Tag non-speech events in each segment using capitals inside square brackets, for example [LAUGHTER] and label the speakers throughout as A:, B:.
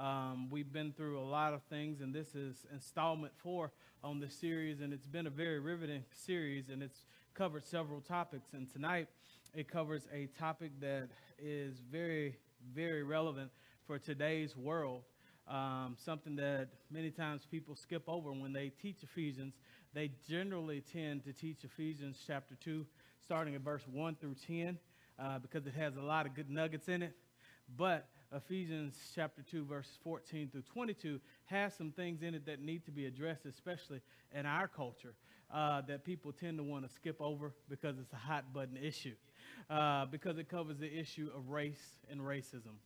A: Um, we've been through a lot of things, and this is installment four on the series, and it's been a very riveting series, and it's covered several topics. And tonight, it covers a topic that is very, very relevant for today's world. Um, something that many times people skip over when they teach Ephesians. They generally tend to teach Ephesians chapter 2, starting at verse 1 through 10, uh, because it has a lot of good nuggets in it. But Ephesians chapter 2, verses 14 through 22 has some things in it that need to be addressed, especially in our culture, uh, that people tend to want to skip over because it's a hot button issue, uh, because it covers the issue of race and racism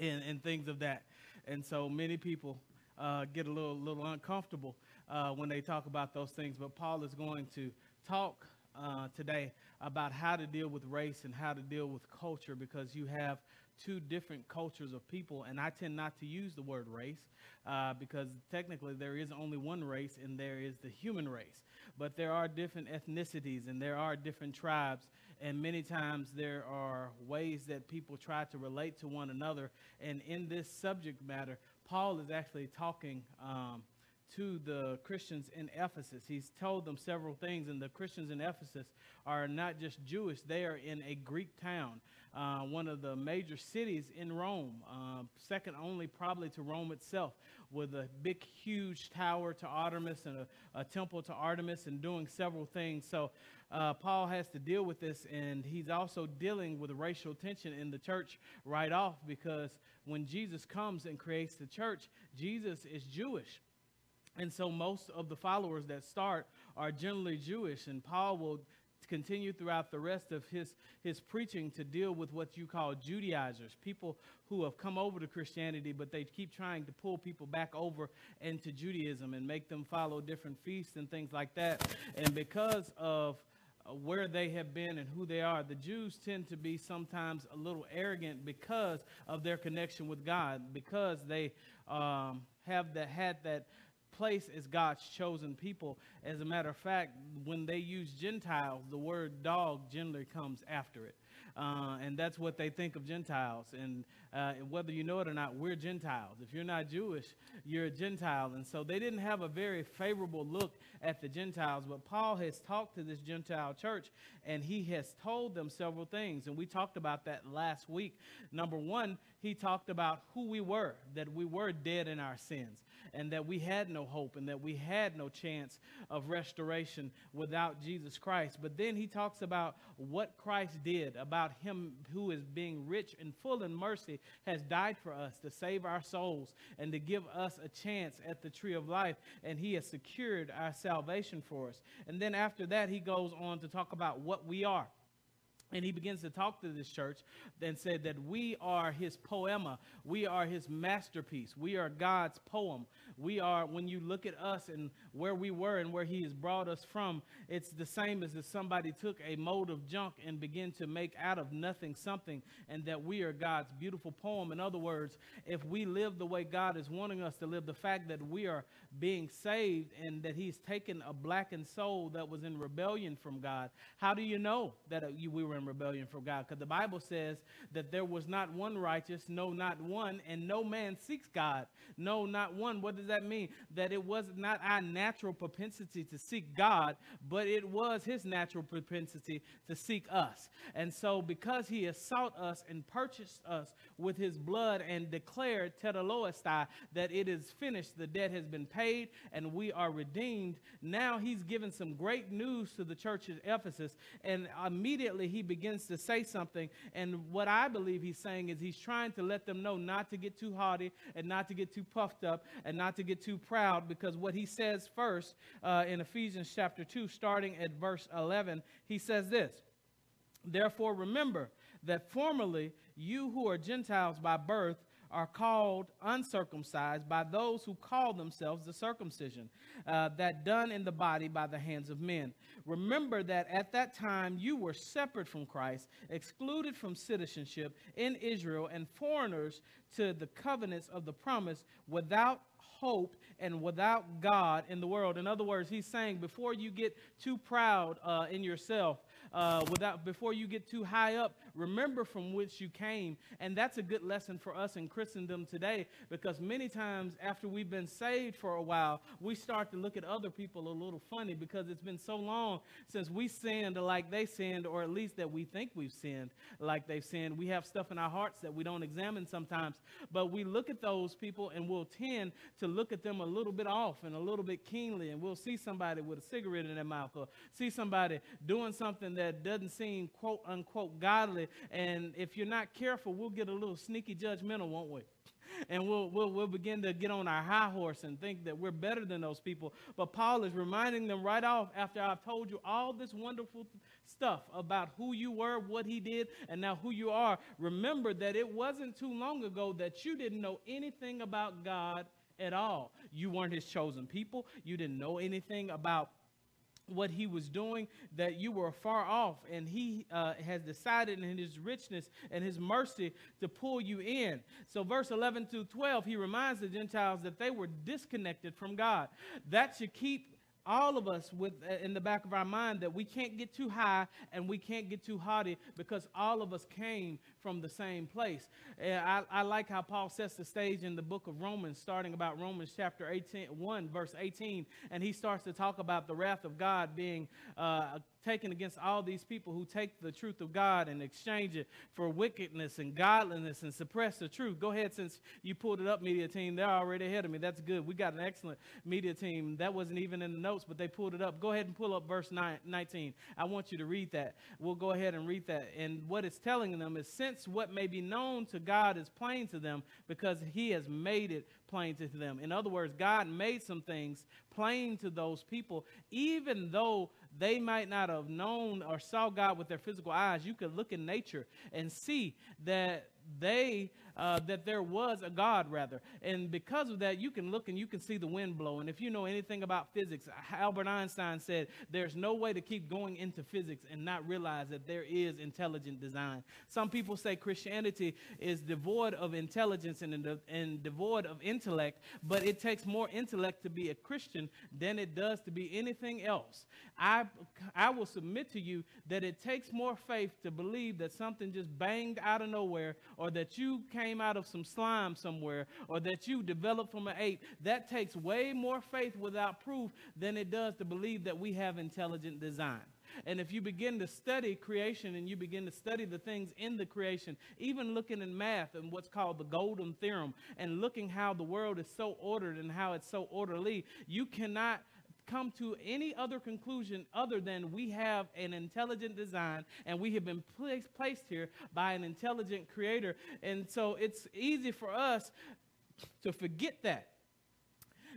A: and, and things of that. And so many people uh, get a little, little uncomfortable uh, when they talk about those things. But Paul is going to talk uh, today about how to deal with race and how to deal with culture because you have two different cultures of people. And I tend not to use the word race uh, because technically there is only one race and there is the human race. But there are different ethnicities and there are different tribes. And many times there are ways that people try to relate to one another. And in this subject matter, Paul is actually talking um, to the Christians in Ephesus. He's told them several things, and the Christians in Ephesus are not just Jewish, they are in a Greek town, uh, one of the major cities in Rome, uh, second only probably to Rome itself, with a big, huge tower to Artemis and a, a temple to Artemis, and doing several things. So, uh, Paul has to deal with this, and he's also dealing with racial tension in the church right off because when Jesus comes and creates the church, Jesus is Jewish. And so most of the followers that start are generally Jewish, and Paul will continue throughout the rest of his, his preaching to deal with what you call Judaizers, people who have come over to Christianity, but they keep trying to pull people back over into Judaism and make them follow different feasts and things like that. And because of uh, where they have been and who they are, the Jews tend to be sometimes a little arrogant because of their connection with God, because they um, have that had that place as God's chosen people. As a matter of fact, when they use Gentiles, the word dog generally comes after it. Uh, and that's what they think of Gentiles. And uh, whether you know it or not, we're Gentiles. If you're not Jewish, you're a Gentile. And so they didn't have a very favorable look at the Gentiles. But Paul has talked to this Gentile church, and he has told them several things. And we talked about that last week. Number one, he talked about who we were, that we were dead in our sins and that we had no hope and that we had no chance of restoration without Jesus Christ. But then he talks about what Christ did, about him who is being rich and full in mercy, has died for us to save our souls and to give us a chance at the tree of life, and he has secured our salvation for us. And then after that, he goes on to talk about what we are. And he begins to talk to this church and said that we are his poema. We are his masterpiece. We are God's poem. We are, when you look at us and where we were and where he has brought us from, it's the same as if somebody took a mold of junk and began to make out of nothing something, and that we are God's beautiful poem. In other words, if we live the way God is wanting us to live, the fact that we are being saved and that he's taken a blackened soul that was in rebellion from God, how do you know that uh, we were in rebellion from God? Because the Bible says that there was not one righteous, no, not one, and no man seeks God. No, not one. What does that mean? That it was not our natural propensity to seek God, but it was his natural propensity to seek us. And so, because he has sought us and purchased us with his blood and declared tetelestai that it is finished, the debt has been paid, and we are redeemed, now he's given some great news to the church at Ephesus, and immediately he begins to say something. And what I believe he's saying is he's trying to let them know not to get too haughty and not to get too puffed up and not to get too proud, because what he says first uh, in Ephesians chapter 2, starting at verse 11, he says this Therefore, remember that formerly you who are Gentiles by birth are called uncircumcised by those who call themselves the circumcision, uh, that done in the body by the hands of men. Remember that at that time you were separate from Christ, excluded from citizenship in Israel, and foreigners to the covenants of the promise, without hope and without God in the world. In other words, he's saying before you get too proud uh, in yourself, uh, without before you get too high up remember from which you came. And that's a good lesson for us in Christendom today because many times after we've been saved for a while, we start to look at other people a little funny because it's been so long since we sinned like they sinned, or at least that we think we've sinned like they've sinned. We have stuff in our hearts that we don't examine sometimes, but we look at those people and we'll tend to look at them a little bit off and a little bit keenly, and we'll see somebody with a cigarette in their mouth or see somebody doing something that doesn't seem quote unquote godly. And if you're not careful, we'll get a little sneaky judgmental, won't we? [LAUGHS] and we'll, we'll, we'll begin to get on our high horse and think that we're better than those people. But Paul is reminding them right off after I've told you all this wonderful stuff about who you were, what he did, and now who you are. Remember that it wasn't too long ago that you didn't know anything about God at all. You weren't his chosen people. You didn't know anything about what he was doing, that you were far off, and he uh, has decided in his richness and his mercy to pull you in. So, verse 11 through 12, he reminds the Gentiles that they were disconnected from God. That should keep all of us with uh, in the back of our mind that we can't get too high and we can't get too haughty because all of us came from the same place. I, I, like how Paul sets the stage in the book of Romans, starting about Romans chapter 18, 1, verse 18, and he starts to talk about the wrath of God being uh, taken against all these people who take the truth of God and exchange it for wickedness and godliness and suppress the truth. Go ahead, since you pulled it up, media team. They're already ahead of me. That's good. We got an excellent media team. That wasn't even in the notes, but they pulled it up. Go ahead and pull up verse 19. I want you to read that. We'll go ahead and read that. And what it's telling them is since what may be known to God is plain to them because he has made it plain to them. In other words, God made some things plain to those people, even though they might not have known or saw God with their physical eyes. You could look in nature and see that they uh, that there was a God, rather. And because of that, you can look and you can see the wind blow. And if you know anything about physics, Albert Einstein said there's no way to keep going into physics and not realize that there is intelligent design. Some people say Christianity is devoid of intelligence and, and devoid of intellect, but it takes more intellect to be a Christian than it does to be anything else. I, I will submit to you that it takes more faith to believe that something just banged out of nowhere or that you came came out of some slime somewhere or that you developed from an ape, that takes way more faith without proof than it does to believe that we have intelligent design. And if you begin to study creation and you begin to study the things in the creation, even looking in math and what's called the golden theorem and looking how the world is so ordered and how it's so orderly, you cannot come to any other conclusion other than we have an intelligent design and we have been placed, placed here by an intelligent creator. And so it's easy for us to forget that.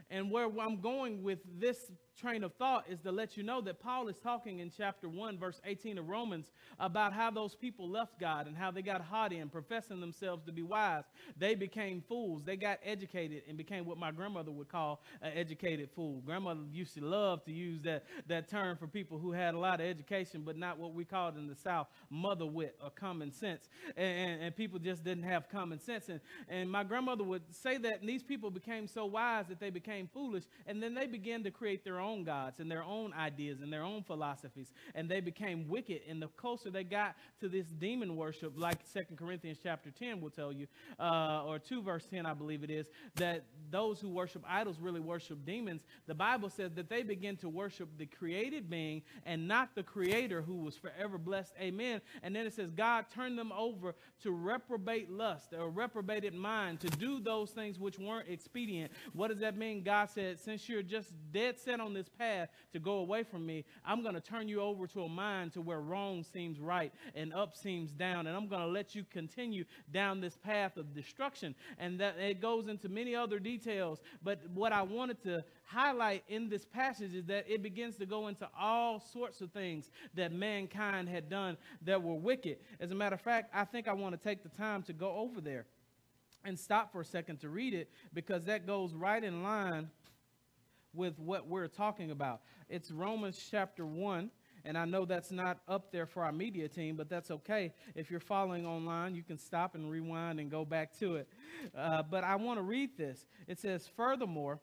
A: And where I'm going with this train of thought is to let you know that Paul is talking in chapter 1, verse 18 of Romans about how those people left God and how they got haughty and professing themselves to be wise. They became fools. They got educated and became what my grandmother would call an educated fool. Grandmother used to love to use that, that term for people who had a lot of education, but not what we called in the South mother wit or common sense. And, and, and people just didn't have common sense. And, and my grandmother would say that, and these people became so wise that they became foolish, and then they began to create their own own gods and their own ideas and their own philosophies. And they became wicked. And the closer they got to this demon worship, like Second Corinthians chapter 10 will tell you, uh, or 2 verse 10, I believe it is, that those who worship idols really worship demons. The Bible says that they begin to worship the created being and not the creator who was forever blessed. Amen. And then it says, God turned them over to reprobate lust or reprobated mind to do those things which weren't expedient. What does that mean? God said, since you're just dead set on this path to go away from me, I'm going to turn you over to a mind to where wrong seems right and up seems down. And I'm going to let you continue down this path of destruction. And that it goes into many other details. But what I wanted to highlight in this passage is that it begins to go into all sorts of things that mankind had done that were wicked. As a matter of fact, I think I want to take the time to go over there and stop for a second to read it because that goes right in line with what we're talking about. It's Romans chapter 1. And I know that's not up there for our media team, but that's okay. If you're following online, you can stop and rewind and go back to it. Uh, but I want to read this. It says, Furthermore,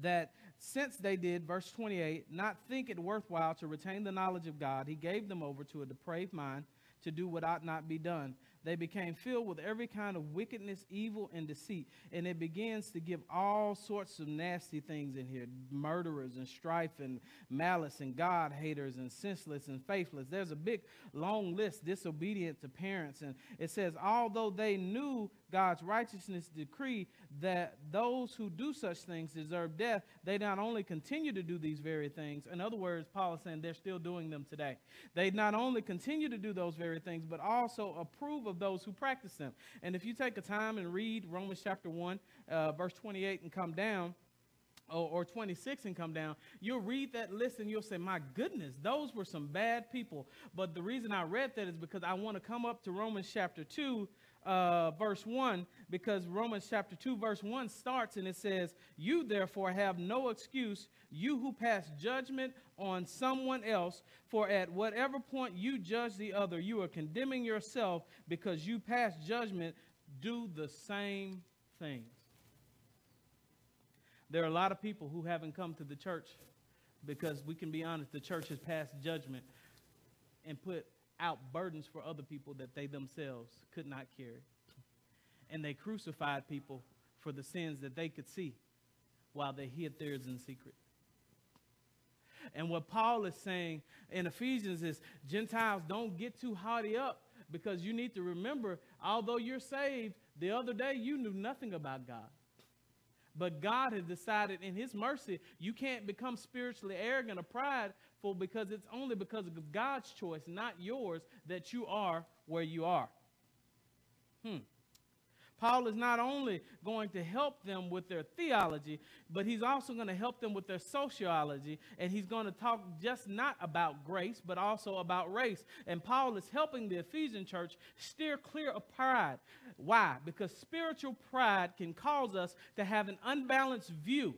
A: that since they did, verse 28, not think it worthwhile to retain the knowledge of God, he gave them over to a depraved mind to do what ought not be done. They became filled with every kind of wickedness, evil, and deceit. And it begins to give all sorts of nasty things in here murderers and strife and malice and God haters and senseless and faithless. There's a big, long list, disobedient to parents. And it says, although they knew God's righteousness decree that those who do such things deserve death, they not only continue to do these very things, in other words, Paul is saying they're still doing them today. They not only continue to do those very things, but also approve of those who practice them. And if you take a time and read Romans chapter 1, uh, verse 28 and come down, or, 26 and come down, you'll read that list and you'll say, My goodness, those were some bad people. But the reason I read that is because I want to come up to Romans chapter 2 uh, verse 1 because Romans chapter 2, verse 1 starts and it says, You therefore have no excuse, you who pass judgment on someone else, for at whatever point you judge the other, you are condemning yourself because you pass judgment. Do the same things. There are a lot of people who haven't come to the church because we can be honest, the church has passed judgment and put out burdens for other people that they themselves could not carry. And they crucified people for the sins that they could see while they hid theirs in secret. And what Paul is saying in Ephesians is Gentiles don't get too haughty up because you need to remember, although you're saved, the other day you knew nothing about God. But God has decided in His mercy, you can't become spiritually arrogant or pride because it's only because of God's choice, not yours, that you are where you are. Hmm. Paul is not only going to help them with their theology, but he's also going to help them with their sociology. And he's going to talk just not about grace, but also about race. And Paul is helping the Ephesian church steer clear of pride. Why? Because spiritual pride can cause us to have an unbalanced view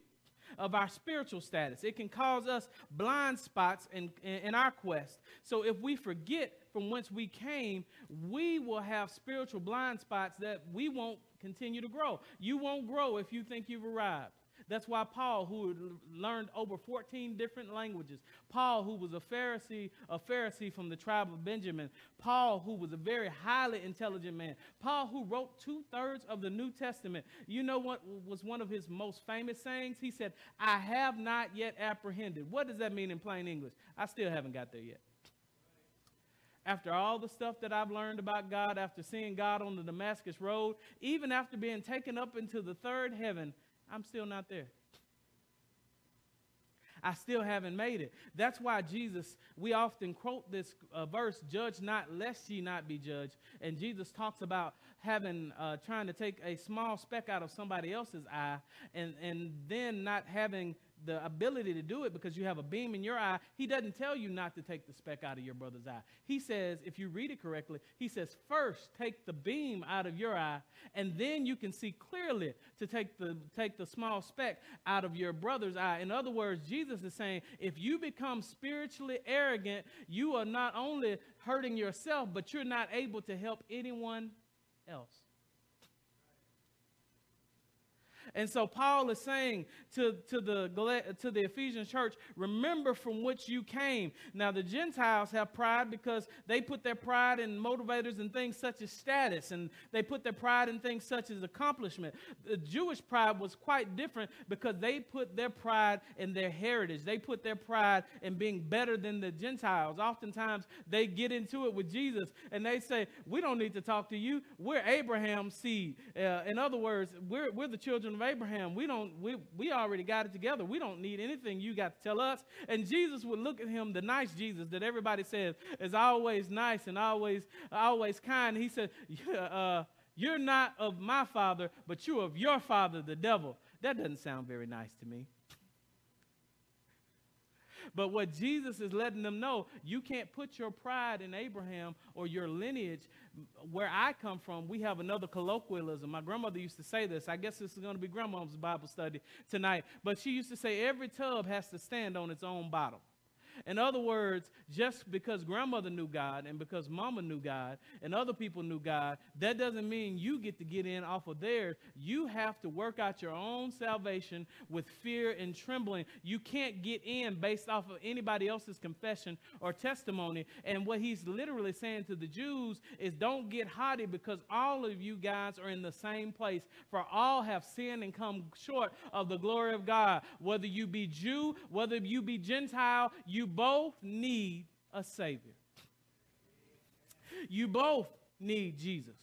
A: of our spiritual status. It can cause us blind spots in, in, our quest. So if we forget from whence we came, we will have spiritual blind spots that we won't continue to grow. You won't grow if you think you've arrived. That's why Paul, who learned over 14 different languages, Paul, who was a Pharisee, a Pharisee from the tribe of Benjamin, Paul, who was a very highly intelligent man, Paul, who wrote two thirds of the New Testament. You know what was one of his most famous sayings? He said, I have not yet apprehended. What does that mean in plain English? I still haven't got there yet after all the stuff that I've learned about God, after seeing God on the Damascus Road, even after being taken up into the third heaven, I'm still not there. I still haven't made it. That's why Jesus, we often quote this uh, verse, judge not lest ye not be judged. And Jesus talks about having, uh, trying to take a small speck out of somebody else's eye and, and then not having the ability to do it because you have a beam in your eye, he doesn't tell you not to take the speck out of your brother's eye. He says, if you read it correctly, he says, first take the beam out of your eye, and then you can see clearly to take the, take the small speck out of your brother's eye. In other words, Jesus is saying, if you become spiritually arrogant, you are not only hurting yourself, but you're not able to help anyone else. And so Paul is saying to, to, the, to the Ephesian church, remember from which you came. Now, the Gentiles have pride because they put their pride in motivators and things such as status, and they put their pride in things such as accomplishment. The Jewish pride was quite different because they put their pride in their heritage. They put their pride in being better than the Gentiles. Oftentimes, they get into it with Jesus and they say, We don't need to talk to you. We're Abraham's seed. Uh, in other words, we're, we're the children of Abraham. We don't we we already got it together. We don't need anything you got to tell us. And Jesus would look at him, the nice Jesus that everybody says is always nice and always always kind. He said, uh, "You're not of my father, but you're of your father, the devil." That doesn't sound very nice to me. But what Jesus is letting them know, you can't put your pride in Abraham or your lineage. Where I come from, we have another colloquialism. My grandmother used to say this. I guess this is going to be grandma's Bible study tonight. But she used to say every tub has to stand on its own bottom. In other words, just because grandmother knew God and because mama knew God and other people knew God, that doesn't mean you get to get in off of theirs. You have to work out your own salvation with fear and trembling. You can't get in based off of anybody else's confession or testimony. And what he's literally saying to the Jews is don't get haughty because all of you guys are in the same place. For all have sinned and come short of the glory of God. Whether you be Jew, whether you be Gentile, you both need a Savior. You both need Jesus.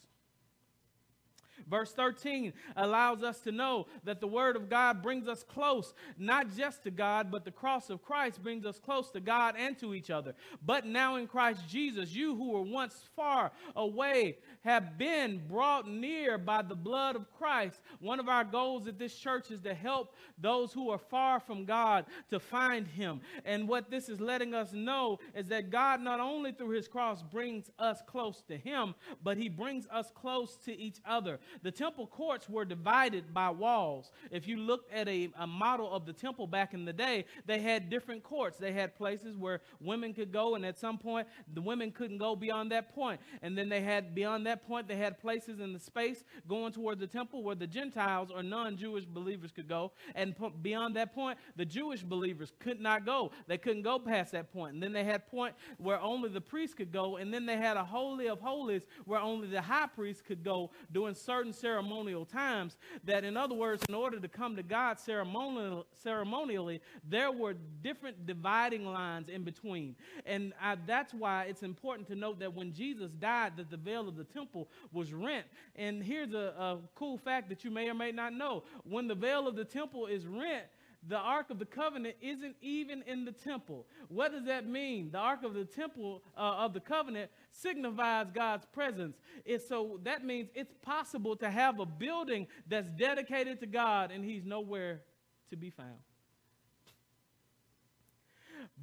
A: Verse 13 allows us to know that the Word of God brings us close, not just to God, but the cross of Christ brings us close to God and to each other. But now in Christ Jesus, you who were once far away have been brought near by the blood of Christ. One of our goals at this church is to help those who are far from God to find Him. And what this is letting us know is that God, not only through His cross, brings us close to Him, but He brings us close to each other. The temple courts were divided by walls. If you looked at a, a model of the temple back in the day, they had different courts. They had places where women could go, and at some point, the women couldn't go beyond that point. And then they had beyond that point, they had places in the space going toward the temple where the Gentiles or non Jewish believers could go. And beyond that point, the Jewish believers could not go. They couldn't go past that point. And then they had point where only the priest could go. And then they had a holy of holies where only the high priest could go doing certain ceremonial times. That, in other words, in order to come to God ceremonial, ceremonially, there were different dividing lines in between. And I, that's why it's important to note that when Jesus died, that the veil of the temple was rent. And here's a, a cool fact that you may or may not know. When the veil of the temple is rent, the Ark of the Covenant isn't even in the temple. What does that mean? The Ark of the Temple uh, of the Covenant signifies God's presence. It's, so that means it's possible to have a building that's dedicated to God and He's nowhere to be found.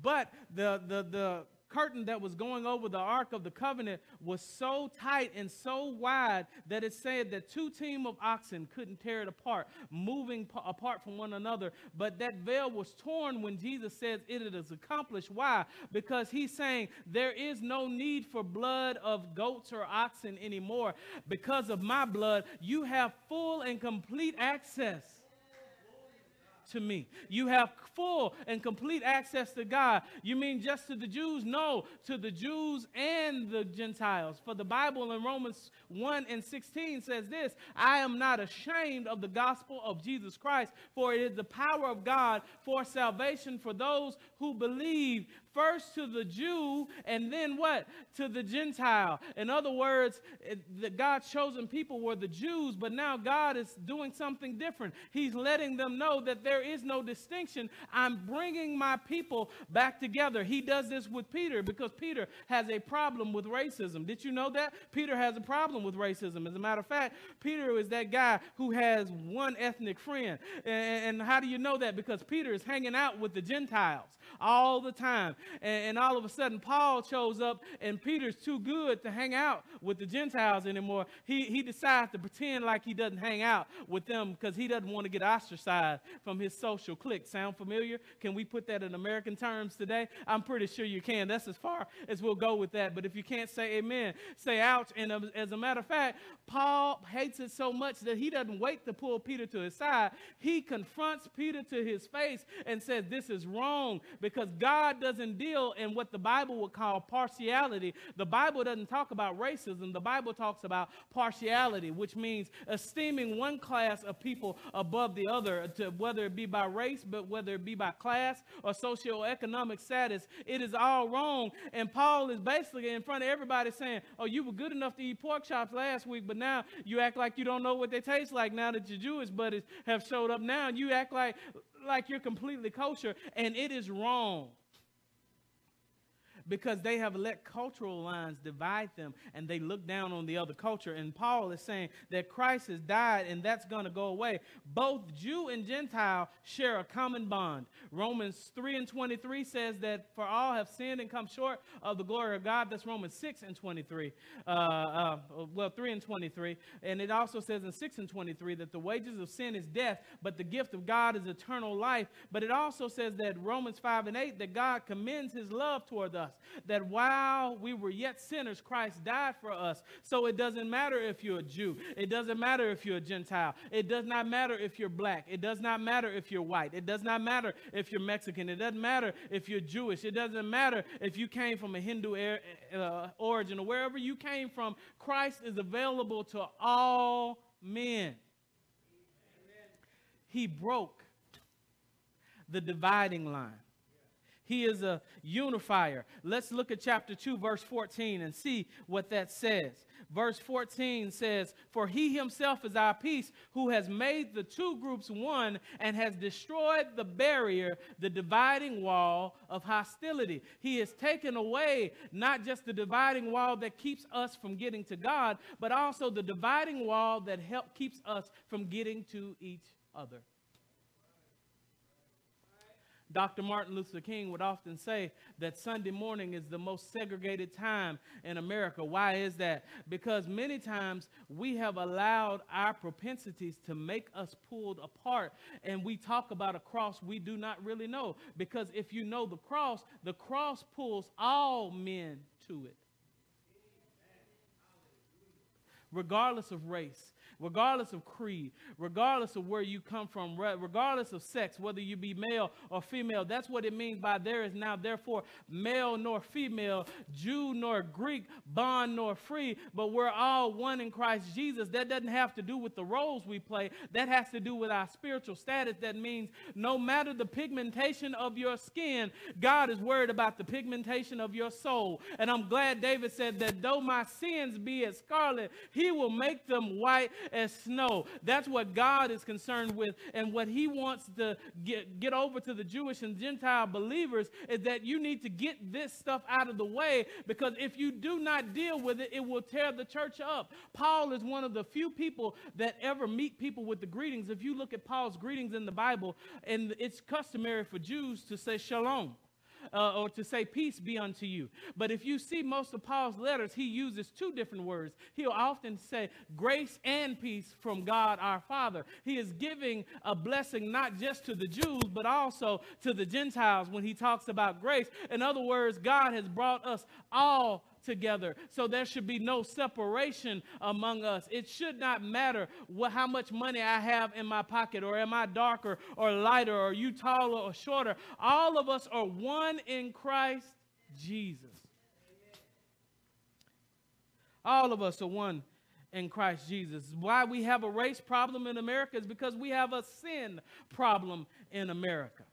A: But the, the, the curtain that was going over the Ark of the Covenant was so tight and so wide that it said that two team of oxen couldn't tear it apart, moving p- apart from one another. But that veil was torn when Jesus says it is accomplished. Why? Because he's saying there is no need for blood of goats or oxen anymore. Because of my blood, you have full and complete access to me. You have full and complete access to God. You mean just to the Jews? No, to the Jews and the Gentiles. For the Bible in Romans 1 and 16 says this I am not ashamed of the gospel of Jesus Christ, for it is the power of God for salvation for those who believe, first to the Jew and then what? To the Gentile. In other words, the God's chosen people were the Jews, but now God is doing something different. He's letting them know that there is no distinction. I'm bringing my people back together. He does this with Peter because Peter has a problem with racism. Did you know that? Peter has a problem with racism. As a matter of fact, Peter is that guy who has one ethnic friend. And, how do you know that? Because Peter is hanging out with the Gentiles all the time. And, and, all of a sudden, Paul shows up, and Peter's too good to hang out with the Gentiles anymore. He, he decides to pretend like he doesn't hang out with them because he doesn't want to get ostracized from his social clique. Sound familiar? Can we put that in American terms today? I'm pretty sure you can. That's as far as we'll go with that. But if you can't say amen, say ouch. And as a matter of fact, Paul hates it so much that he doesn't wait to pull Peter to his side. He confronts Peter to his face and says, This is wrong because God doesn't deal in what the Bible would call partiality. The Bible doesn't talk about racism, the Bible talks about partiality, which means esteeming one class of people above the other, to, whether it be by race, but whether it be by class or socioeconomic status. It is all wrong. And Paul is basically in front of everybody saying, Oh, you were good enough to eat pork chops last week, but now you act like you don't know what they taste like now that your Jewish buddies have showed up. Now you act like like you're completely kosher, and it is wrong. Because they have let cultural lines divide them and they look down on the other culture. And Paul is saying that Christ has died and that's going to go away. Both Jew and Gentile share a common bond. Romans 3 and 23 says that for all have sinned and come short of the glory of God. That's Romans 6 and 23. Uh, uh, well, 3 and 23. And it also says in 6 and 23 that the wages of sin is death, but the gift of God is eternal life. But it also says that Romans 5 and 8 that God commends his love toward us, that while we were yet sinners, Christ died for us. So it doesn't matter if you're a Jew, it doesn't matter if you're a Gentile, it does not matter if you're black, it does not matter if you're white, it does not matter if you're Mexican, it doesn't matter if you're Jewish, it doesn't matter if you came from a Hindu uh, origin or wherever you came from, Christ is available to all men. He broke the dividing line. He is a unifier. Let's look at chapter 2, verse 14, and see what that says. Verse 14 says, For he himself is our peace, who has made the two groups one and has destroyed the barrier, the dividing wall of hostility. He has taken away not just the dividing wall that keeps us from getting to God, but also the dividing wall that help, keeps us from getting to each other. Dr. Martin Luther King would often say that Sunday morning is the most segregated time in America. Why is that? Because many times we have allowed our propensities to make us pulled apart, and we talk about a cross we do not really know. Because if you know the cross, the cross pulls all men to it, regardless of race regardless of creed, regardless of where you come from, regardless of sex, whether you be male or female. That's what it means by there is now, therefore, male nor female, Jew nor Greek, bond nor free, but we're all one in Christ Jesus. That doesn't have to do with the roles we play, that has to do with our spiritual status. That means no matter the pigmentation of your skin, God is worried about the pigmentation of your soul. And I'm glad David said that though my sins be as scarlet, he will make them white as snow. That's what God is concerned with. And what he wants to get, get over to the Jewish and Gentile believers is that you need to get this stuff out of the way because if you do not deal with it, it will tear the church up. Paul is one of the few people that ever meet people with the greetings. If you look at Paul's greetings in the Bible, and it's customary for Jews to say shalom uh, or to say peace be unto you. But if you see most of Paul's letters, he uses two different words. He'll often say grace and peace from God our Father. He is giving a blessing not just to the Jews, but also to the Gentiles when he talks about grace. In other words, God has brought us all together. So there should be no separation among us. It should not matter what, how much money I have in my pocket, or am I darker or lighter, or you taller or shorter. All of us are one in Christ Jesus. All of us are one in Christ Jesus. Why we have a race problem in America is because we have a sin problem in America.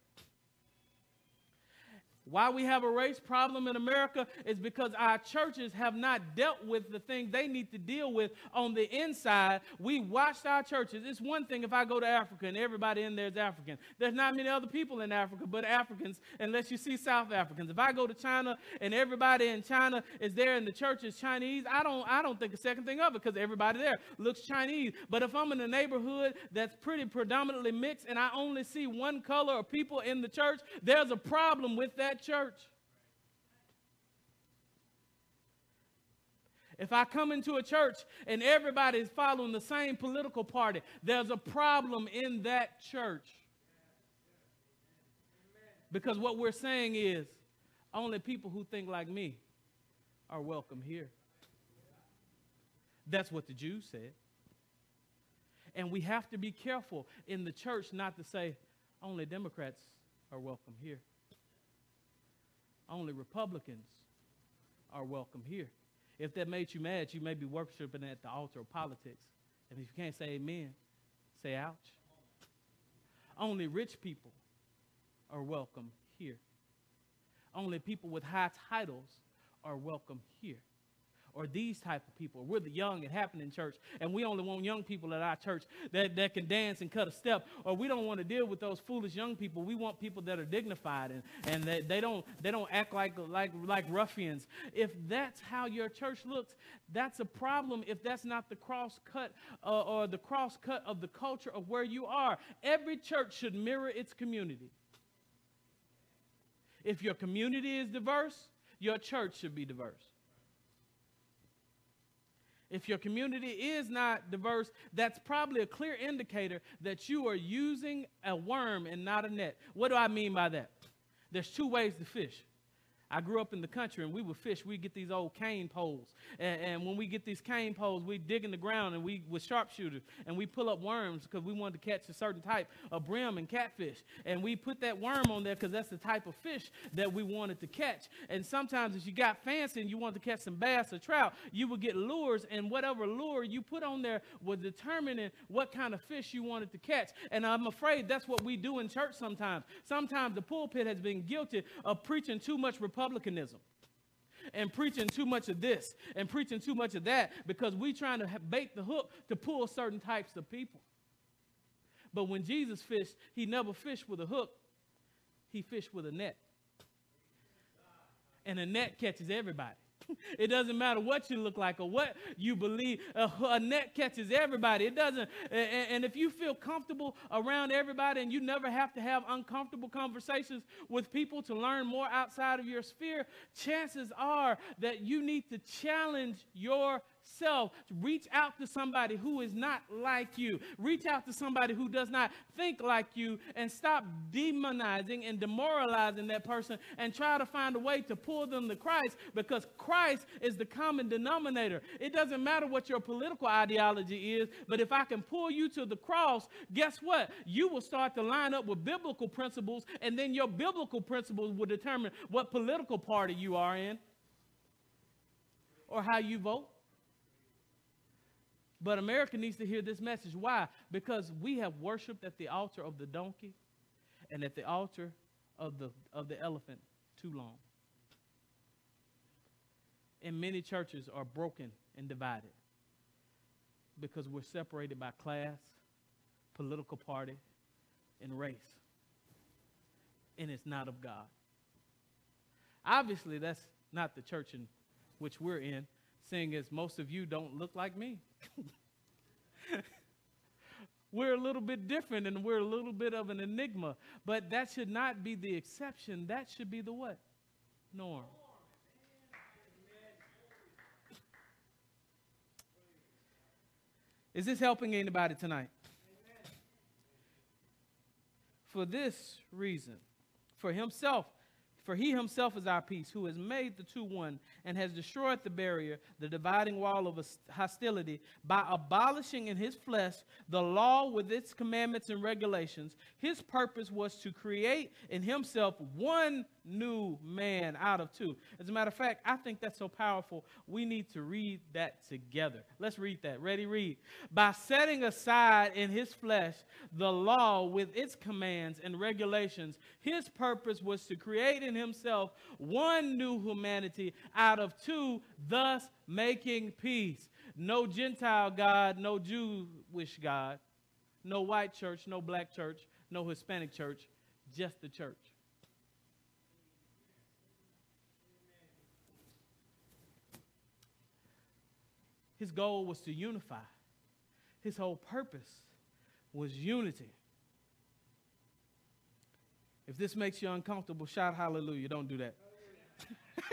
A: Why we have a race problem in America is because our churches have not dealt with the things they need to deal with on the inside. We watched our churches. It's one thing if I go to Africa and everybody in there is African. There's not many other people in Africa but Africans, unless you see South Africans. If I go to China and everybody in China is there and the church is Chinese, I don't I don't think a second thing of it because everybody there looks Chinese. But if I'm in a neighborhood that's pretty predominantly mixed and I only see one color of people in the church, there's a problem with that that church. If I come into a church and everybody is following the same political party, there's a problem in that church. Because what we're saying is only people who think like me are welcome here. That's what the Jews said. And we have to be careful in the church not to say only Democrats are welcome here. Only Republicans are welcome here. If that made you mad, you may be worshiping at the altar of politics. And if you can't say amen, say ouch. Only rich people are welcome here. Only people with high titles are welcome here. Or these type of people. We're the young and happening church, and we only want young people at our church that, that can dance and cut a step, or we don't want to deal with those foolish young people. We want people that are dignified and, and that they don't they don't act like like like ruffians. If that's how your church looks, that's a problem if that's not the cross cut uh, or the cross cut of the culture of where you are. Every church should mirror its community. If your community is diverse, your church should be diverse. If your community is not diverse, that's probably a clear indicator that you are using a worm and not a net. What do I mean by that? There's two ways to fish. I grew up in the country and we would fish. We'd get these old cane poles. And, and, when we get these cane poles, we dig in the ground and we with sharpshooters and we pull up worms because we wanted to catch a certain type of brim and catfish. And we put that worm on there because that's the type of fish that we wanted to catch. And sometimes if you got fancy and you wanted to catch some bass or trout, you would get lures and whatever lure you put on there was determining what kind of fish you wanted to catch. And I'm afraid that's what we do in church sometimes. Sometimes the pulpit has been guilty of preaching too much republicanism and preaching too much of this and preaching too much of that because we trying to bait the hook to pull certain types of people. But when Jesus fished, he never fished with a hook, he fished with a net. And a net catches everybody. It doesn't matter what you look like or what you believe. A, a net catches everybody. It doesn't. And, and, if you feel comfortable around everybody and you never have to have uncomfortable conversations with people to learn more outside of your sphere, chances are that you need to challenge your self. Reach out to somebody who is not like you. Reach out to somebody who does not think like you and stop demonizing and demoralizing that person and try to find a way to pull them to Christ because Christ is the common denominator. It doesn't matter what your political ideology is, but if I can pull you to the cross, guess what? You will start to line up with biblical principles, and then your biblical principles will determine what political party you are in or how you vote. But America needs to hear this message. Why? Because we have worshiped at the altar of the donkey and at the altar of the, of the elephant too long. And many churches are broken and divided because we're separated by class, political party, and race. And it's not of God. Obviously, that's not the church in which we're in, seeing as most of you don't look like me. [LAUGHS] we're a little bit different and we're a little bit of an enigma. But that should not be the exception. That should be the what? Norm. Is this helping anybody tonight? For this reason, for himself, for he himself is our peace, who has made the two one and has destroyed the barrier, the dividing wall of hostility, by abolishing in his flesh the law with its commandments and regulations. His purpose was to create in himself one new man out of two. As a matter of fact, I think that's so powerful. We need to read that together. Let's read that. Ready, read. By setting aside in his flesh the law with its commands and regulations, his purpose was to create in himself one new humanity out of two, thus making peace. No Gentile God, no Jewish God, no white church, no black church, no Hispanic church, just the church. His goal was to unify. His whole purpose was unity. If this makes you uncomfortable, shout hallelujah. Don't do that. [LAUGHS]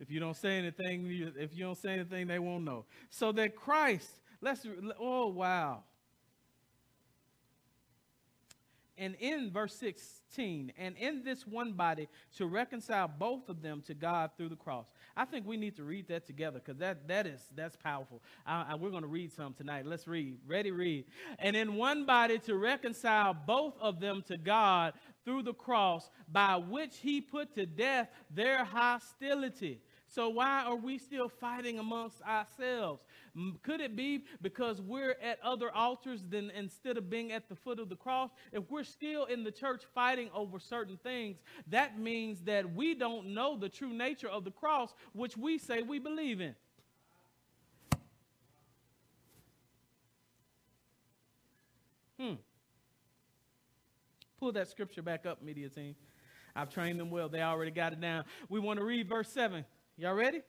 A: if you don't say anything, if you don't say anything, they won't know. So that Christ, let's, oh, wow. And in verse 16, and in this one body to reconcile both of them to God through the cross. I think we need to read that together because that, that is that's powerful. We're going to read some tonight. Let's read. Ready, read. And in one body to reconcile both of them to God through the cross, by which he put to death their hostility. So why are we still fighting amongst ourselves? Could it be because we're at other altars than instead of being at the foot of the cross? If we're still in the church fighting over certain things, that means that we don't know the true nature of the cross, which we say we believe in. Hmm. Pull that scripture back up, media team. I've trained them well. They already got it down. We want to read verse 7. Y'all ready?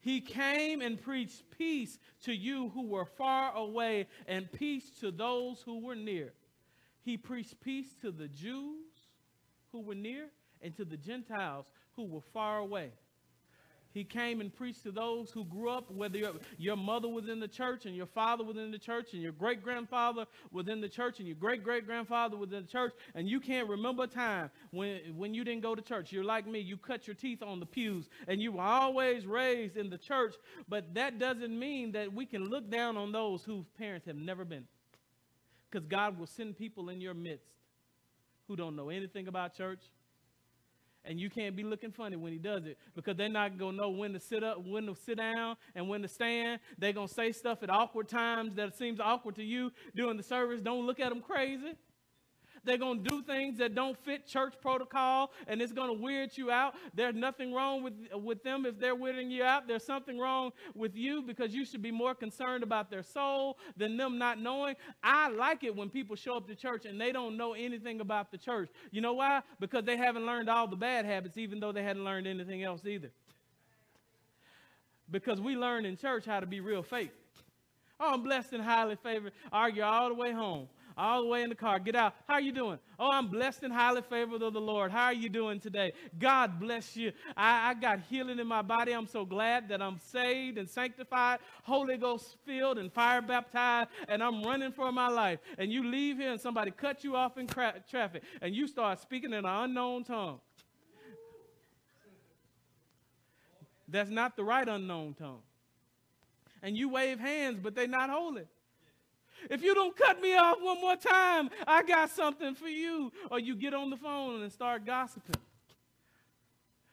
A: He came and preached peace to you who were far away and peace to those who were near. He preached peace to the Jews who were near and to the Gentiles who were far away. He came and preached to those who grew up, whether your, your mother was in the church and your father was in the church and your great grandfather was in the church and your great great grandfather was in the church, and you can't remember a time when, when you didn't go to church. You're like me, you cut your teeth on the pews and you were always raised in the church, but that doesn't mean that we can look down on those whose parents have never been. Because God will send people in your midst who don't know anything about church and you can't be looking funny when he does it because they're not gonna know when to sit up, when to sit down, and when to stand. They're gonna say stuff at awkward times that seems awkward to you during the service. Don't look at them crazy. They're going to do things that don't fit church protocol and it's going to weird you out. There's nothing wrong with, with them if they're weirding you out. There's something wrong with you because you should be more concerned about their soul than them not knowing. I like it when people show up to church and they don't know anything about the church. You know why? Because they haven't learned all the bad habits, even though they hadn't learned anything else either. Because we learn in church how to be real fake. Oh, I'm blessed and highly favored. Argue all the way home all the way in the car. Get out. How are you doing? Oh, I'm blessed and highly favored of the Lord. How are you doing today? God bless you. I, I got healing in my body. I'm so glad that I'm saved and sanctified, Holy Ghost filled and fire baptized, and I'm running for my life. And you leave here and somebody cut you off in cra- traffic, and you start speaking in an unknown tongue. That's not the right unknown tongue. And you wave hands, but they're not holy. If you don't cut me off one more time, I got something for you. Or you get on the phone and start gossiping.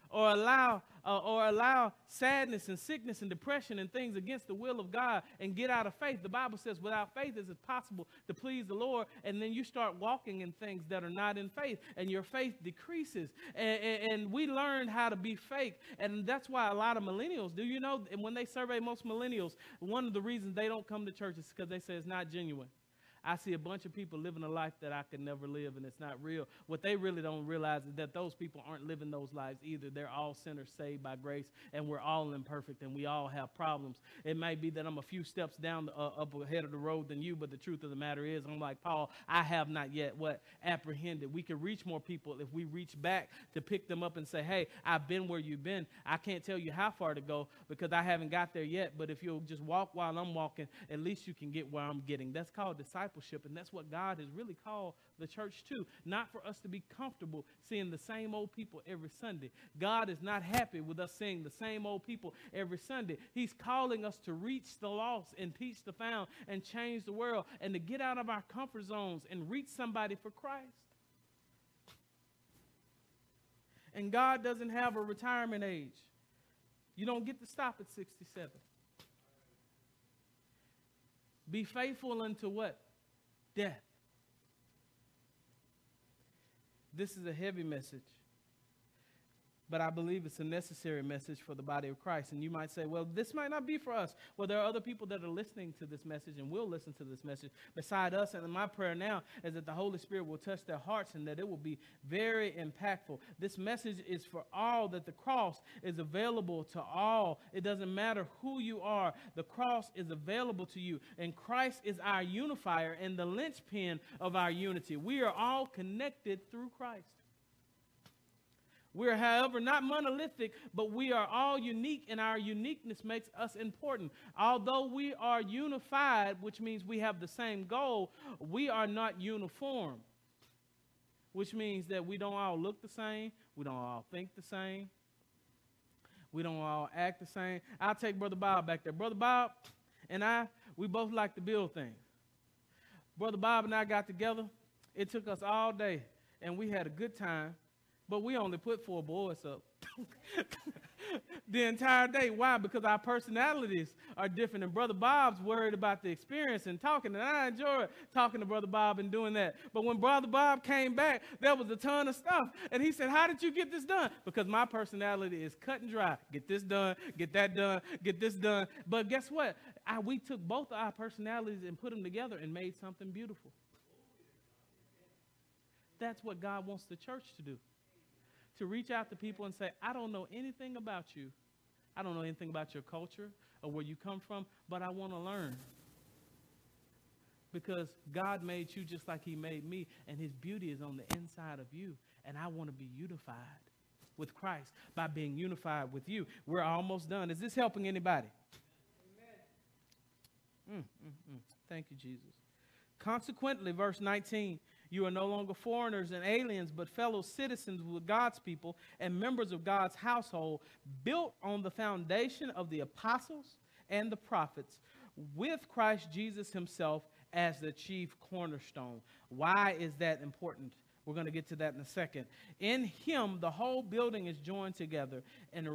A: Or allow uh, or allow sadness and sickness and depression and things against the will of God and get out of faith. The Bible says without faith is it possible to please the Lord, and then you start walking in things that are not in faith, and your faith decreases. And, and, and we learned how to be fake, and that's why a lot of millennials, do you know, when they survey most millennials, one of the reasons they don't come to church is because they say it's not genuine. I see a bunch of people living a life that I could never live, and it's not real. What they really don't realize is that those people aren't living those lives either. They're all sinners saved by grace, and we're all imperfect, and we all have problems. It may be that I'm a few steps down, uh, up ahead of the road than you, but the truth of the matter is, I'm like Paul, I have not yet what apprehended. We can reach more people if we reach back to pick them up and say, Hey, I've been where you've been. I can't tell you how far to go because I haven't got there yet, but if you'll just walk while I'm walking, at least you can get where I'm getting. That's called discipleship discipleship. And that's what God has really called the church to. Not for us to be comfortable seeing the same old people every Sunday. God is not happy with us seeing the same old people every Sunday. He's calling us to reach the lost and teach the found and change the world and to get out of our comfort zones and reach somebody for Christ. And God doesn't have a retirement age. You don't get to stop at 67. Be faithful unto what? Death. This is a heavy message. But I believe it's a necessary message for the body of Christ. And you might say, well, this might not be for us. Well, there are other people that are listening to this message and will listen to this message beside us. And my prayer now is that the Holy Spirit will touch their hearts and that it will be very impactful. This message is for all, that the cross is available to all. It doesn't matter who you are, the cross is available to you. And Christ is our unifier and the linchpin of our unity. We are all connected through Christ. We're, however, not monolithic, but we are all unique, and our uniqueness makes us important. Although we are unified, which means we have the same goal, we are not uniform, which means that we don't all look the same, we don't all think the same, we don't all act the same. I'll take Brother Bob back there. Brother Bob and I, we both like to build things. Brother Bob and I got together. It took us all day, and we had a good time but we only put four boys up. [LAUGHS] the entire day. Why? Because our personalities are different. And Brother Bob's worried about the experience and talking, and I enjoy talking to Brother Bob and doing that. But when Brother Bob came back, there was a ton of stuff. And he said, How did you get this done? Because my personality is cut and dry. Get this done, get that done, get this done. But guess what? I, we took both of our personalities and put them together and made something beautiful. That's what God wants the church to do to reach out to people and say, I don't know anything about you. I don't know anything about your culture or where you come from, but I want to learn. Because God made you just like He made me, and His beauty is on the inside of you. And I want to be unified with Christ by being unified with you. We're almost done. Is this helping anybody? Mm, mm, mm. Thank you, Jesus. Consequently, verse 19 you are no longer foreigners and aliens, but fellow citizens with God's people and members of God's household, built on the foundation of the apostles and the prophets, with Christ Jesus himself as the chief cornerstone. Why is that important? We're going to get to that in a second. In him, the whole building is joined together and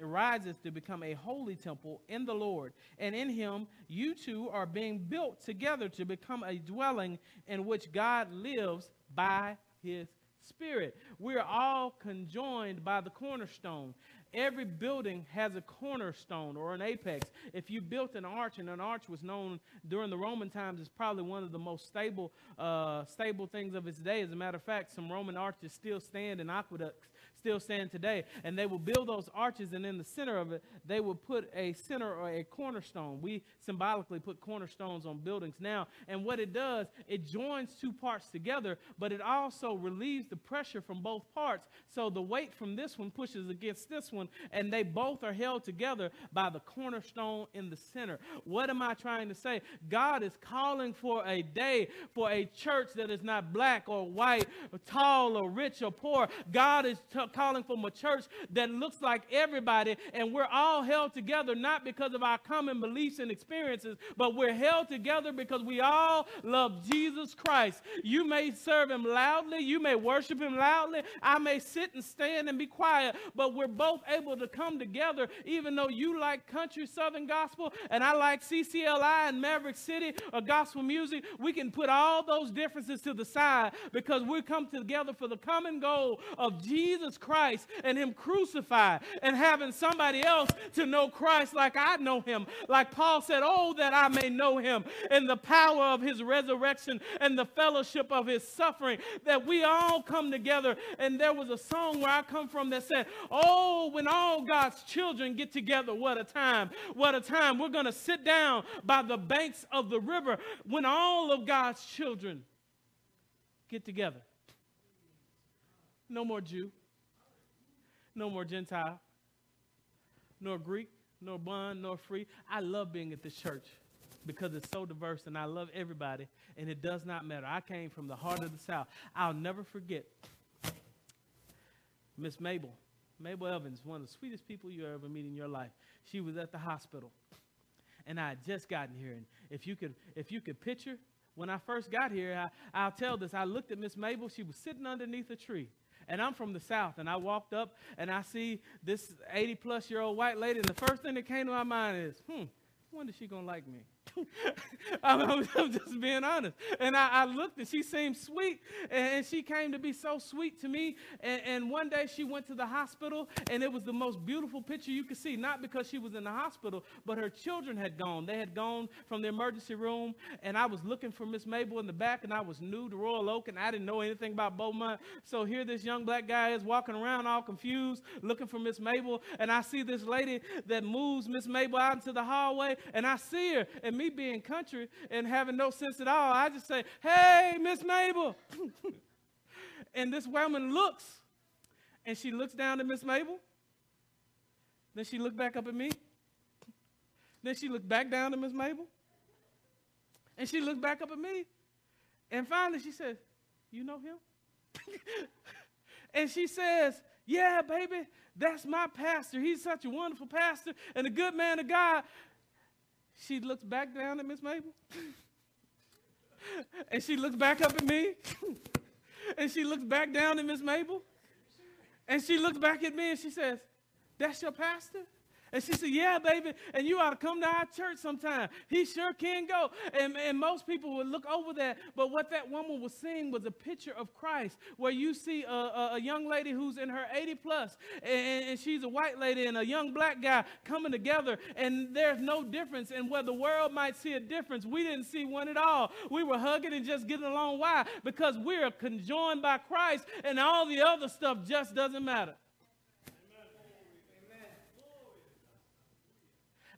A: rises to become a holy temple in the Lord. And in him, you two are being built together to become a dwelling in which God lives by his Spirit. We're all conjoined by the cornerstone. Every building has a cornerstone or an apex. If you built an arch, and an arch was known during the Roman times as probably one of the most stable, uh, stable things of its day. As a matter of fact, some Roman arches still stand in aqueducts still stand today. And they will build those arches, and in the center of it, they will put a center or a cornerstone. We symbolically put cornerstones on buildings now. And what it does, it joins two parts together, but it also relieves the pressure from both parts. So the weight from this one pushes against this one, and they both are held together by the cornerstone in the center. What am I trying to say? God is calling for a day for a church that is not black or white, or tall or rich or poor. God is t- calling from a church that looks like everybody, and we're all held together not because of our common beliefs and experiences, but we're held together because we all love Jesus Christ. You may serve him loudly, you may worship him loudly, I may sit and stand and be quiet, but we're both able to come together, even though you like country southern gospel and I like CCLI and Maverick City or gospel music. We can put all those differences to the side because we come together for the common goal of Jesus Christ and Him crucified and having somebody else to know Christ like I know Him. Like Paul said, Oh, that I may know Him and the power of His resurrection and the fellowship of His suffering, that we all come together. And there was a song where I come from that said, Oh, when all God's children get together, what a time, what a time. We're going to sit down by the banks of the river when all of God's children get together. No more Jew, no more Gentile, nor Greek, nor bond, nor free. I love being at this church because it's so diverse and I love everybody and it does not matter. I came from the heart of the South. I'll never forget Miss Mabel. Mabel Evans, one of the sweetest people you ever meet in your life. She was at the hospital. And I had just gotten here. And if you could, if you could picture when I first got here, I, I'll tell this. I looked at Miss Mabel. She was sitting underneath a tree. And I'm from the South, and I walked up and I see this 80 plus year old white lady, and the first thing that came to my mind is, hmm, I wonder she gonna like me. [LAUGHS] I'm, I'm, just being honest. And I, I, looked and she seemed sweet. And she came to be so sweet to me. And, and, one day she went to the hospital and it was the most beautiful picture you could see. Not because she was in the hospital, but her children had gone. They had gone from the emergency room. And I was looking for Miss Mabel in the back and I was new to Royal Oak and I didn't know anything about Beaumont. So here this young black guy is walking around all confused looking for Miss Mabel. And I see this lady that moves Miss Mabel out into the hallway and I see her. And me being country and having no sense at all, I just say, Hey, Miss Mabel. [LAUGHS] and this woman looks, and she looks down at Miss Mabel. Then she looked back up at me. Then she looked back down at Miss Mabel. And she looked back up at me. And finally she says, You know him? [LAUGHS] and she says, Yeah, baby, that's my pastor. He's such a wonderful pastor and a good man of God. She looks back down at Miss Mabel. [LAUGHS] and she looks back up at me. [LAUGHS] and she looks back down at Miss Mabel. And she looks back at me and she says, That's your pastor? And she said, Yeah, baby, and you ought to come to our church sometime. He sure can go. And, and most people would look over that. But what that woman was seeing was a picture of Christ, where you see a, a, a young lady who's in her 80 plus, and, and she's a white lady, and a young black guy coming together. And there's no difference. And where the world might see a difference, we didn't see one at all. We were hugging and just getting along. Why? Because we're conjoined by Christ, and all the other stuff just doesn't matter.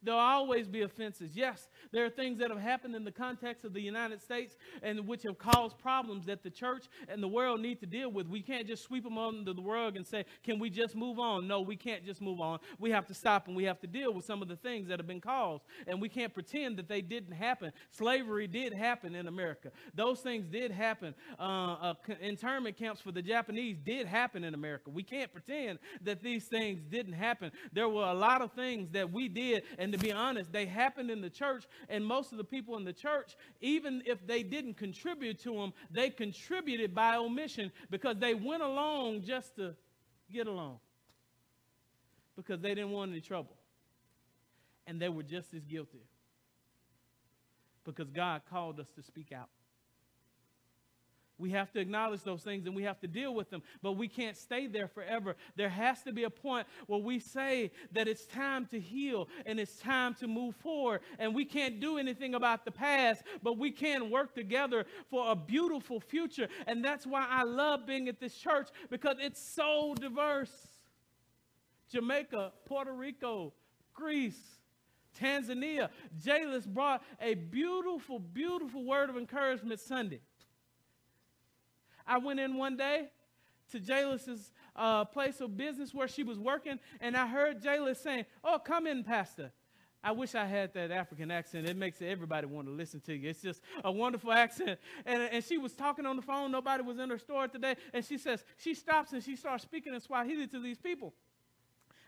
A: There'll always be offenses. Yes, there are things that have happened in the context of the United States and which have caused problems that the church and the world need to deal with. We can't just sweep them under the rug and say, can we just move on? No, we can't just move on. We have to stop and we have to deal with some of the things that have been caused. And we can't pretend that they didn't happen. Slavery did happen in America. Those things did happen. Uh, uh, internment camps for the Japanese did happen in America. We can't pretend that these things didn't happen. There were a lot of things that we did and to be honest, they happened in the church, and most of the people in the church, even if they didn't contribute to them, they contributed by omission because they went along just to get along because they didn't want any trouble. And they were just as guilty because God called us to speak out. We have to acknowledge those things and we have to deal with them, but we can't stay there forever. There has to be a point where we say that it's time to heal and it's time to move forward. And we can't do anything about the past, but we can work together for a beautiful future. And that's why I love being at this church because it's so diverse. Jamaica, Puerto Rico, Greece, Tanzania. Jaylus brought a beautiful, beautiful word of encouragement Sunday. I went in one day to Jaylis's uh, place of business where she was working, and I heard Jaylis saying, Oh, come in, Pastor. I wish I had that African accent. It makes everybody want to listen to you. It's just a wonderful [LAUGHS] accent. And, and she was talking on the phone. Nobody was in her store today. And she says, she stops and she starts speaking in Swahili to these people.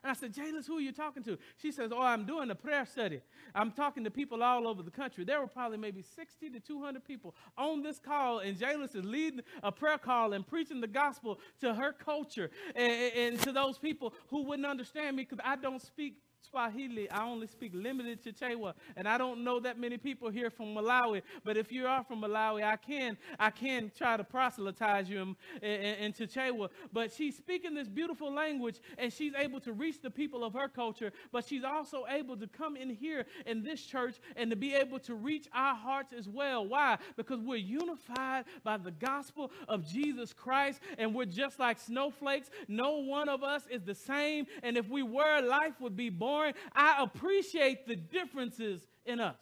A: And I said, Jaylus, who are you talking to? She says, Oh, I'm doing a prayer study. I'm talking to people all over the country. There were probably maybe 60 to 200 people on this call, and Jaylus is leading a prayer call and preaching the gospel to her culture and, and to those people who wouldn't understand me because I don't speak Swahili. I only speak limited Chichewa, and I don't know that many people here from Malawi. But if you are from Malawi, I can I can try to proselytize you in, in, in Chichewa. But she's speaking this beautiful language, and she's able to reach the people of her culture. But she's also able to come in here in this church and to be able to reach our hearts as well. Why? Because we're unified by the gospel of Jesus Christ, and we're just like snowflakes. No one of us is the same, and if we were, life would be boring boring. I appreciate the differences in us.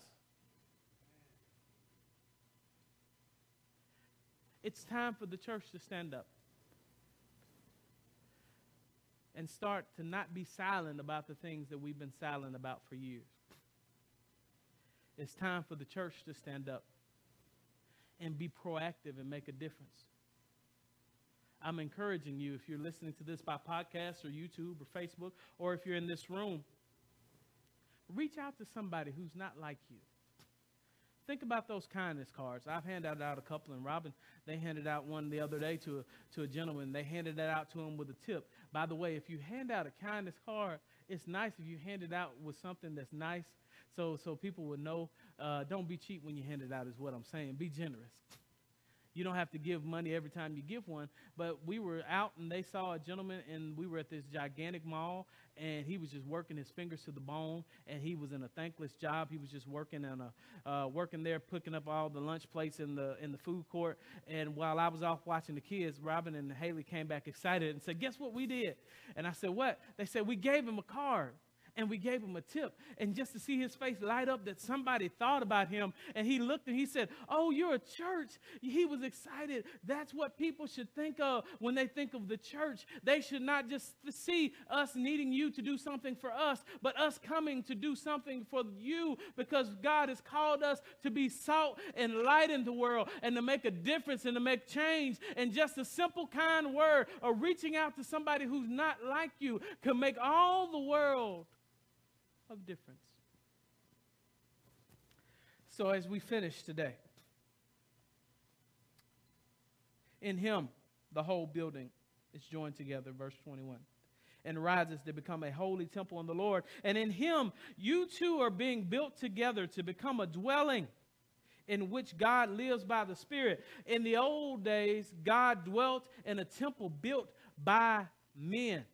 A: It's time for the church to stand up and start to not be silent about the things that we've been silent about for years. It's time for the church to stand up and be proactive and make a difference. I'm encouraging you, if you're listening to this by podcast or YouTube or Facebook, or if you're in this room, Reach out to somebody who's not like you. Think about those kindness cards. I've handed out a couple, and Robin, they handed out one the other day to a, to a gentleman. They handed that out to him with a tip. By the way, if you hand out a kindness card, it's nice if you hand it out with something that's nice so, so people would know. Uh, don't be cheap when you hand it out, is what I'm saying. Be generous. You don't have to give money every time you give one. But we were out and they saw a gentleman, and we were at this gigantic mall, and he was just working his fingers to the bone, and he was in a thankless job. He was just working on a uh, working there, picking up all the lunch plates in the in the food court. And while I was off watching the kids, Robin and Haley came back excited and said, "Guess what we did?" And I said, "What?" They said, "We gave him a card." And we gave him a tip. And just to see his face light up that somebody thought about him, and he looked and he said, Oh, you're a church. He was excited. That's what people should think of when they think of the church. They should not just see us needing you to do something for us, but us coming to do something for you because God has called us to be salt and light in the world and to make a difference and to make change. And just a simple, kind word or reaching out to somebody who's not like you can make all the world of difference. So, as we finish today, in Him, the whole building is joined together, verse 21. And rises to become a holy temple in the Lord. And in him, you two are being built together to become a dwelling in which God lives by the Spirit. In the old days, God dwelt in a temple built by men.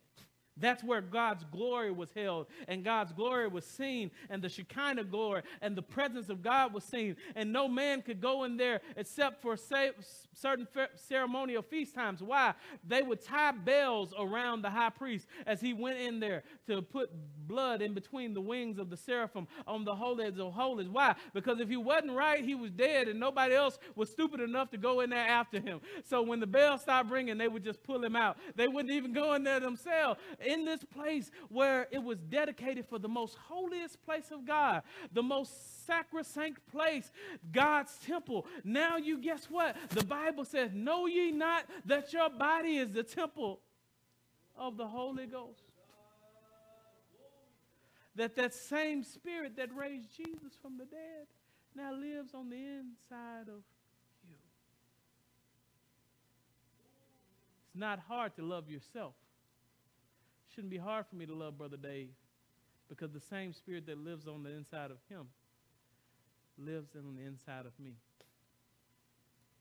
A: That's where God's glory was held, and God's glory was seen, and the Shekinah glory and the presence of God was seen. And no man could go in there except for certain ceremonial feast times. Why? They would tie bells around the high priest as he went in there to put blood in between the wings of the seraphim on the holies of holies. Why? Because if he wasn't right, he was dead, and nobody else was stupid enough to go in there after him. So when the bell stopped ringing, they would just pull him out. They wouldn't even go in there themselves in this place where it was dedicated for the most holiest place of God, the most sacrosanct place, God's temple. Now you guess what? The Bible says, Know ye not that your body is the temple of the Holy Ghost? That that same spirit that raised Jesus from the dead now lives on the inside of you. It's not hard to love yourself shouldn't be hard for me to love Brother Dave because the same spirit that lives on the inside of him lives on the inside of me.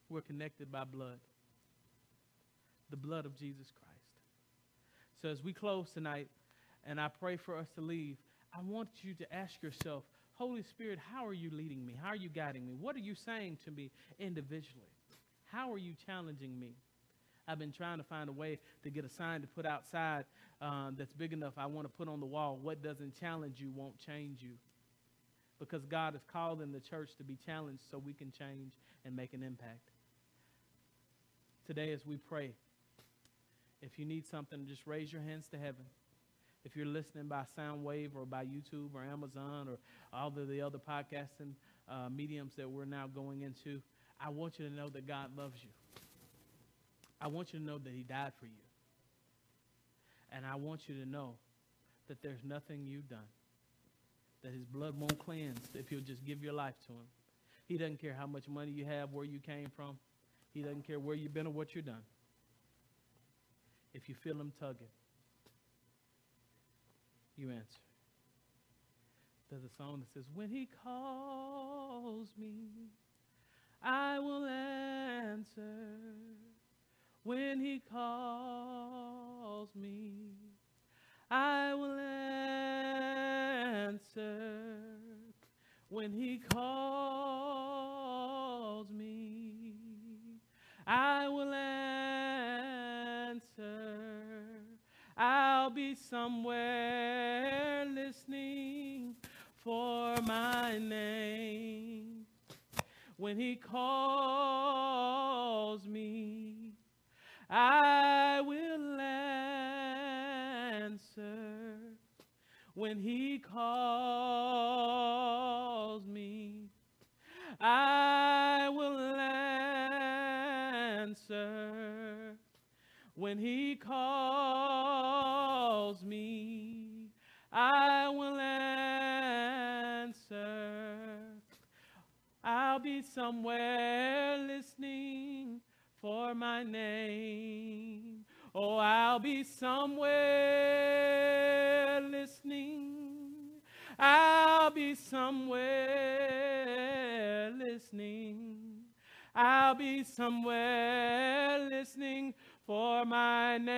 A: We're connected by blood, the blood of Jesus Christ. So as we close tonight, and I pray for us to leave, I want you to ask yourself, Holy Spirit, how are you leading me? How are you guiding me? What are you saying to me individually? How are you challenging me? I've been trying to find a way to get a sign to put outside um, that's big enough I want to put on the wall. What doesn't challenge you won't change you. Because God is calling the church to be challenged so we can change and make an impact. Today, as we pray, if you need something, just raise your hands to heaven. If you're listening by Soundwave or by YouTube or Amazon or all of the other podcasting uh, mediums that we're now going into, I want you to know that God loves you. I want you to know that He died for you. And I want you to know that there's nothing you've done that his blood won't cleanse if you'll just give your life to him. He doesn't care how much money you have, where you came from. He doesn't care where you've been or what you've done. If you feel him tugging, you answer. There's a song that says, When he calls me, I will answer when he calls me. I will answer when he calls me. I will answer. I'll be somewhere listening for my name when he calls me. I will answer when he calls me. I will answer when he calls me. I will answer. I'll be somewhere listening for my name. I'll be somewhere listening. I'll be somewhere listening. I'll be somewhere listening for my name.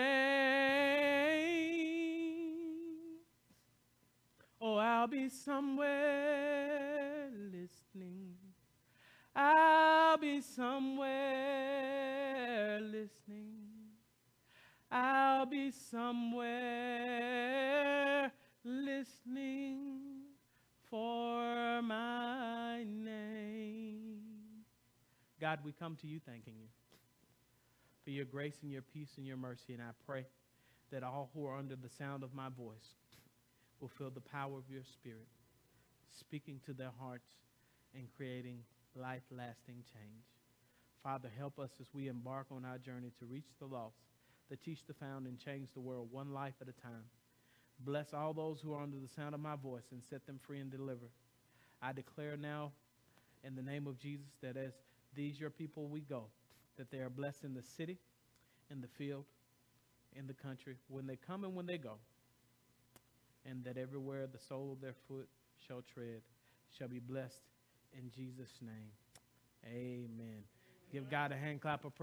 A: Oh, I'll be somewhere listening. I'll be somewhere listening. I'll be somewhere listening for my name. God, we come to you thanking you for your grace and your peace and your mercy. And I pray that all who are under the sound of my voice will feel the power of your spirit speaking to their hearts and creating life lasting change. Father, help us as we embark on our journey to reach the lost, to teach the found, and change the world one life at a time. Bless all those who are under the sound of my voice and set them free and deliver. I declare now, in the name of Jesus, that as these your people we go, that they are blessed in the city, in the field, in the country, when they come and when they go, and that everywhere the sole of their foot shall tread shall be blessed in Jesus' name. Amen. Give God a hand clap of praise.